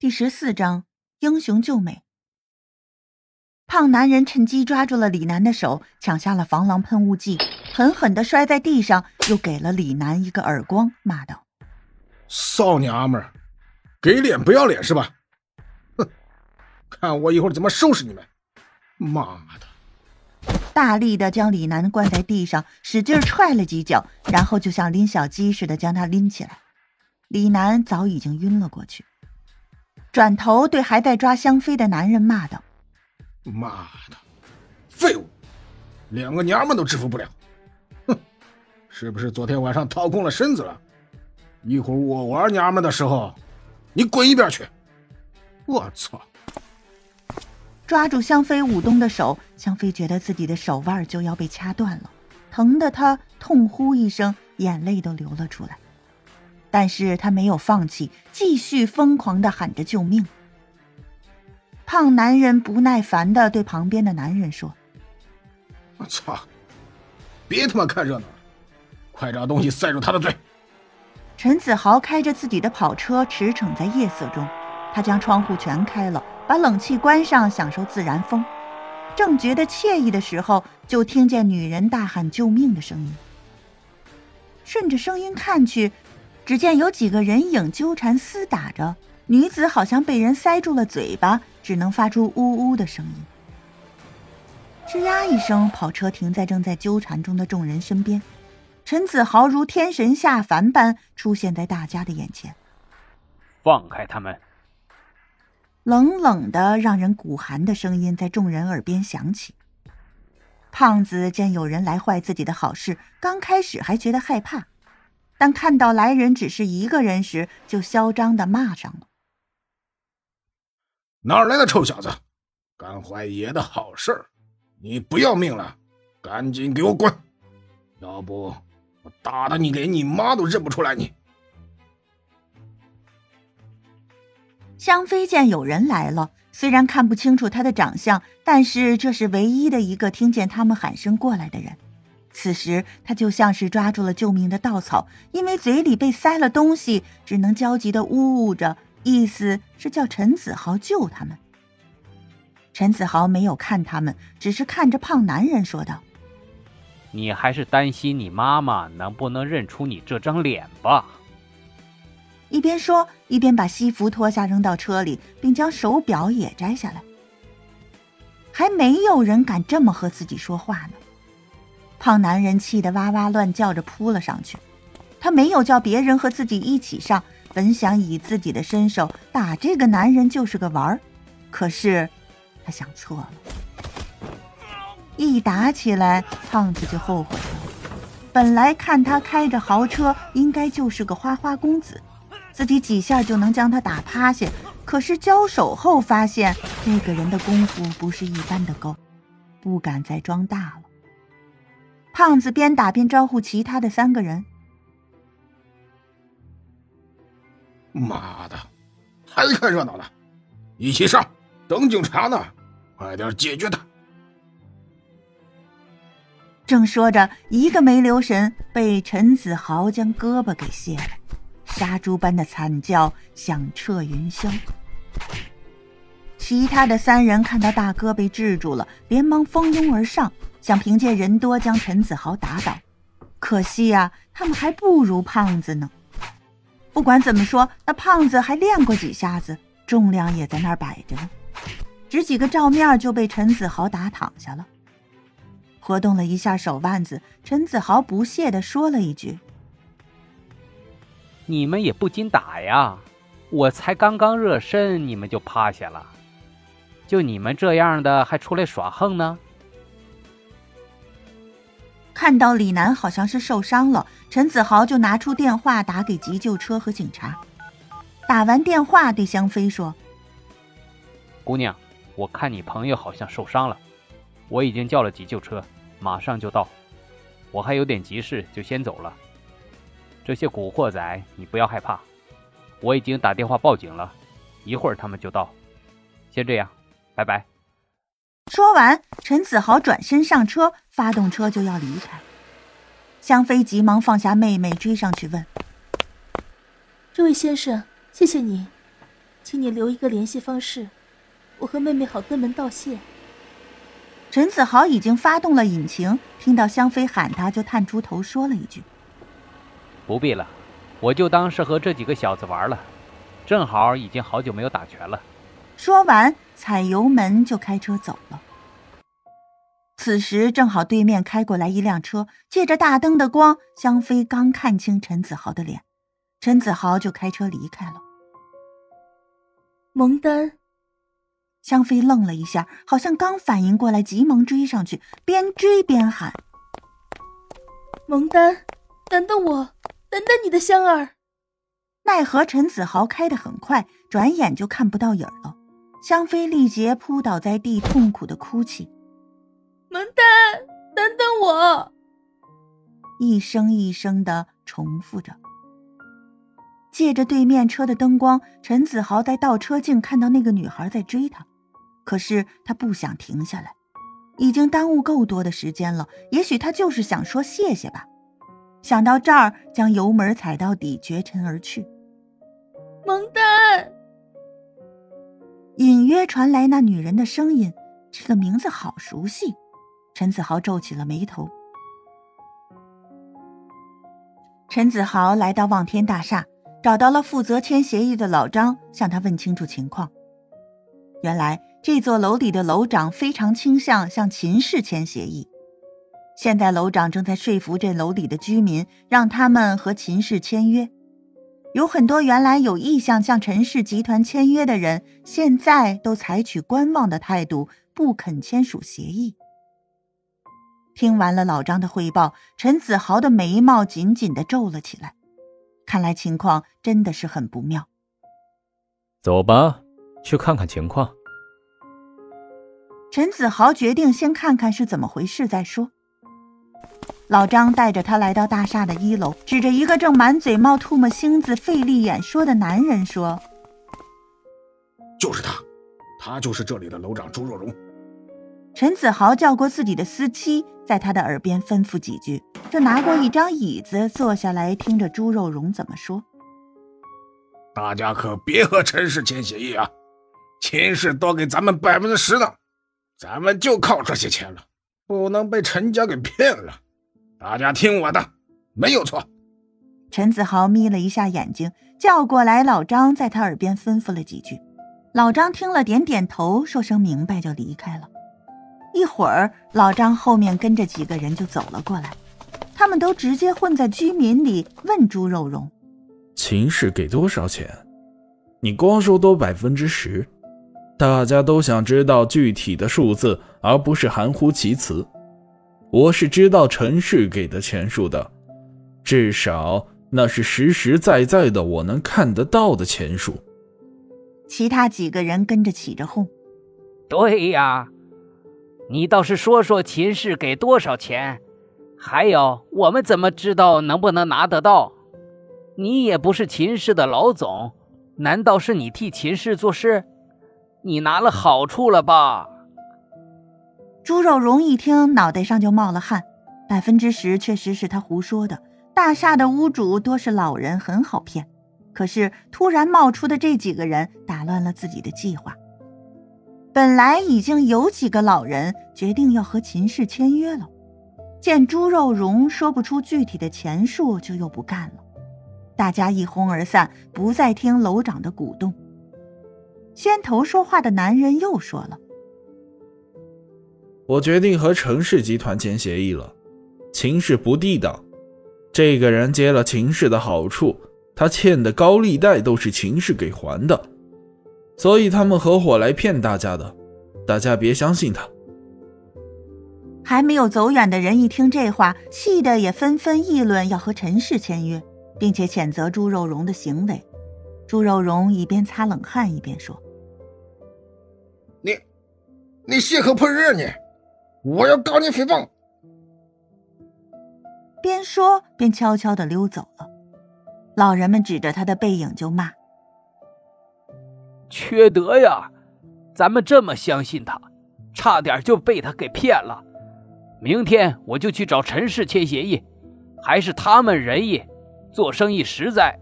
第十四章英雄救美。胖男人趁机抓住了李楠的手，抢下了防狼喷雾剂，狠狠的摔在地上，又给了李楠一个耳光，骂道：“骚娘们儿，给脸不要脸是吧？哼，看我一会儿怎么收拾你们！妈的！”大力的将李楠灌在地上，使劲踹了几脚，然后就像拎小鸡似的将他拎起来。李楠早已经晕了过去。转头对还在抓香妃的男人骂道：“妈的，废物，两个娘们都制服不了！哼，是不是昨天晚上掏空了身子了？一会儿我玩娘们的时候，你滚一边去！我操！”抓住香妃舞动的手，香妃觉得自己的手腕就要被掐断了，疼得她痛呼一声，眼泪都流了出来。但是他没有放弃，继续疯狂的喊着救命。胖男人不耐烦的对旁边的男人说：“我操，别他妈看热闹了，快找东西塞住他的嘴！”陈子豪开着自己的跑车驰骋在夜色中，他将窗户全开了，把冷气关上，享受自然风。正觉得惬意的时候，就听见女人大喊救命的声音。顺着声音看去。只见有几个人影纠缠厮打着，女子好像被人塞住了嘴巴，只能发出呜呜的声音。吱呀一声，跑车停在正在纠缠中的众人身边，陈子豪如天神下凡般出现在大家的眼前。放开他们！冷冷的、让人骨寒的声音在众人耳边响起。胖子见有人来坏自己的好事，刚开始还觉得害怕。当看到来人只是一个人时，就嚣张的骂上了：“哪来的臭小子，敢坏爷的好事你不要命了？赶紧给我滚！要不我打的你连你妈都认不出来！”你香妃见有人来了，虽然看不清楚他的长相，但是这是唯一的一个听见他们喊声过来的人。此时，他就像是抓住了救命的稻草，因为嘴里被塞了东西，只能焦急的呜呜着，意思是叫陈子豪救他们。陈子豪没有看他们，只是看着胖男人说道：“你还是担心你妈妈能不能认出你这张脸吧？”一边说，一边把西服脱下扔到车里，并将手表也摘下来。还没有人敢这么和自己说话呢。胖男人气得哇哇乱叫着扑了上去，他没有叫别人和自己一起上，本想以自己的身手打这个男人就是个玩儿，可是他想错了，一打起来，胖子就后悔了。本来看他开着豪车，应该就是个花花公子，自己几下就能将他打趴下，可是交手后发现这个人的功夫不是一般的高，不敢再装大了。胖子边打边招呼其他的三个人：“妈的，还看热闹呢！一起上，等警察呢！快点解决他！”正说着，一个没留神，被陈子豪将胳膊给卸了，杀猪般的惨叫响彻云霄。其他的三人看到大哥被制住了，连忙蜂拥而上。想凭借人多将陈子豪打倒，可惜呀，他们还不如胖子呢。不管怎么说，那胖子还练过几下子，重量也在那儿摆着呢。只几个照面就被陈子豪打躺下了。活动了一下手腕子，陈子豪不屑地说了一句：“你们也不禁打呀，我才刚刚热身，你们就趴下了。就你们这样的，还出来耍横呢？”看到李楠好像是受伤了，陈子豪就拿出电话打给急救车和警察。打完电话，对香妃说：“姑娘，我看你朋友好像受伤了，我已经叫了急救车，马上就到。我还有点急事，就先走了。这些古惑仔，你不要害怕，我已经打电话报警了，一会儿他们就到。先这样，拜拜。”说完，陈子豪转身上车，发动车就要离开。香妃急忙放下妹妹，追上去问：“这位先生，谢谢你，请你留一个联系方式，我和妹妹好登门道谢。陈子豪已经发动了引擎，听到香妃喊他，就探出头说了一句：“不必了，我就当是和这几个小子玩了，正好已经好久没有打拳了。”说完，踩油门就开车走了。此时正好对面开过来一辆车，借着大灯的光，香妃刚看清陈子豪的脸，陈子豪就开车离开了。蒙丹。香妃愣了一下，好像刚反应过来，急忙追上去，边追边喊：“蒙丹，等等我，等等你的香儿！”奈何陈子豪开得很快，转眼就看不到影了。香妃立即扑倒在地，痛苦的哭泣：“蒙丹，等等我！”一声一声的重复着。借着对面车的灯光，陈子豪在倒车镜看到那个女孩在追他。可是他不想停下来，已经耽误够多的时间了。也许他就是想说谢谢吧。想到这儿，将油门踩到底，绝尘而去。蒙丹，隐约传来那女人的声音，这个名字好熟悉。陈子豪皱起了眉头。陈子豪来到望天大厦，找到了负责签协议的老张，向他问清楚情况。原来。这座楼里的楼长非常倾向向秦氏签协议，现在楼长正在说服这楼里的居民，让他们和秦氏签约。有很多原来有意向向陈氏集团签约的人，现在都采取观望的态度，不肯签署协议。听完了老张的汇报，陈子豪的眉毛紧紧的皱了起来，看来情况真的是很不妙。走吧，去看看情况。陈子豪决定先看看是怎么回事再说。老张带着他来到大厦的一楼，指着一个正满嘴冒唾沫星子、费力演说的男人说：“就是他，他就是这里的楼长朱若荣。”陈子豪叫过自己的司机，在他的耳边吩咐几句，就拿过一张椅子坐下来，听着朱若荣怎么说：“大家可别和陈氏签协议啊，秦氏多给咱们百分之十的。”咱们就靠这些钱了，不能被陈家给骗了。大家听我的，没有错。陈子豪眯了一下眼睛，叫过来老张，在他耳边吩咐了几句。老张听了，点点头，说声明白，就离开了。一会儿，老张后面跟着几个人就走了过来，他们都直接混在居民里，问朱肉荣：“秦氏给多少钱？你光说多百分之十。”大家都想知道具体的数字，而不是含糊其辞。我是知道陈氏给的钱数的，至少那是实实在在的，我能看得到的钱数。其他几个人跟着起着哄：“对呀，你倒是说说秦氏给多少钱？还有，我们怎么知道能不能拿得到？你也不是秦氏的老总，难道是你替秦氏做事？”你拿了好处了吧？朱肉荣一听，脑袋上就冒了汗。百分之十确实是他胡说的。大厦的屋主多是老人，很好骗。可是突然冒出的这几个人，打乱了自己的计划。本来已经有几个老人决定要和秦氏签约了，见朱肉荣说不出具体的钱数，就又不干了。大家一哄而散，不再听楼长的鼓动。先头说话的男人又说了：“我决定和陈氏集团签协议了。秦氏不地道，这个人接了秦氏的好处，他欠的高利贷都是秦氏给还的，所以他们合伙来骗大家的。大家别相信他。”还没有走远的人一听这话，气得也纷纷议论要和陈氏签约，并且谴责朱肉荣的行为。朱肉荣一边擦冷汗一边说。你血口喷人！你，我要告你诽谤！边说边悄悄的溜走了。老人们指着他的背影就骂：“缺德呀！咱们这么相信他，差点就被他给骗了。明天我就去找陈氏签协议，还是他们仁义，做生意实在。”